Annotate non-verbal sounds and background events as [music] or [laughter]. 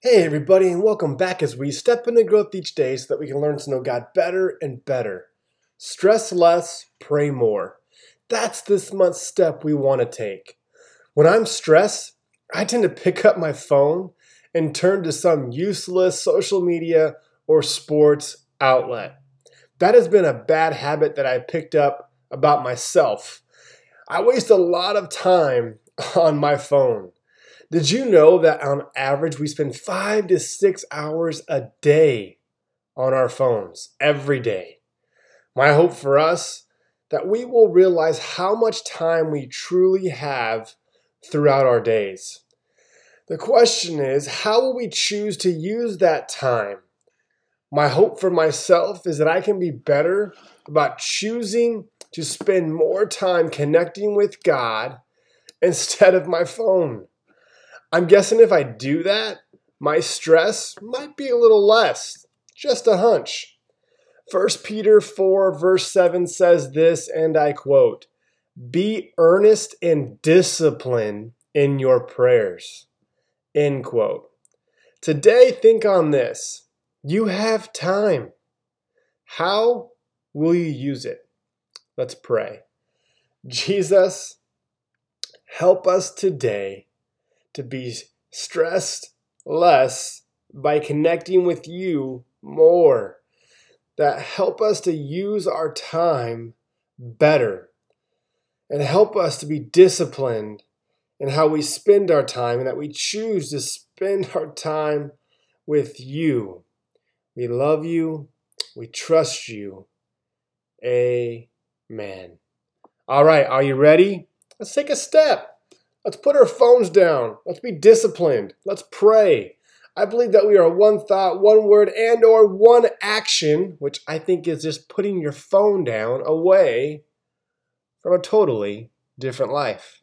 Hey, everybody, and welcome back as we step into growth each day so that we can learn to know God better and better. Stress less, pray more. That's this month's step we want to take. When I'm stressed, I tend to pick up my phone and turn to some useless social media or sports outlet. That has been a bad habit that I picked up about myself. I waste a lot of time [laughs] on my phone. Did you know that on average we spend five to six hours a day on our phones every day? My hope for us that we will realize how much time we truly have throughout our days. The question is, how will we choose to use that time? My hope for myself is that I can be better about choosing to spend more time connecting with God instead of my phone. I'm guessing if I do that, my stress might be a little less. Just a hunch. 1 Peter 4, verse 7 says this, and I quote Be earnest and disciplined in your prayers. End quote. Today, think on this. You have time. How will you use it? Let's pray. Jesus, help us today to be stressed less by connecting with you more that help us to use our time better and help us to be disciplined in how we spend our time and that we choose to spend [laughs] our time with you. We love you. We trust you. Amen. All right, are you ready? Let's take a step. Let's put our phones down. Let's be disciplined. Let's pray. I believe that we are one thought, one word, and or one action, which I think is just putting your phone down away from a totally different life.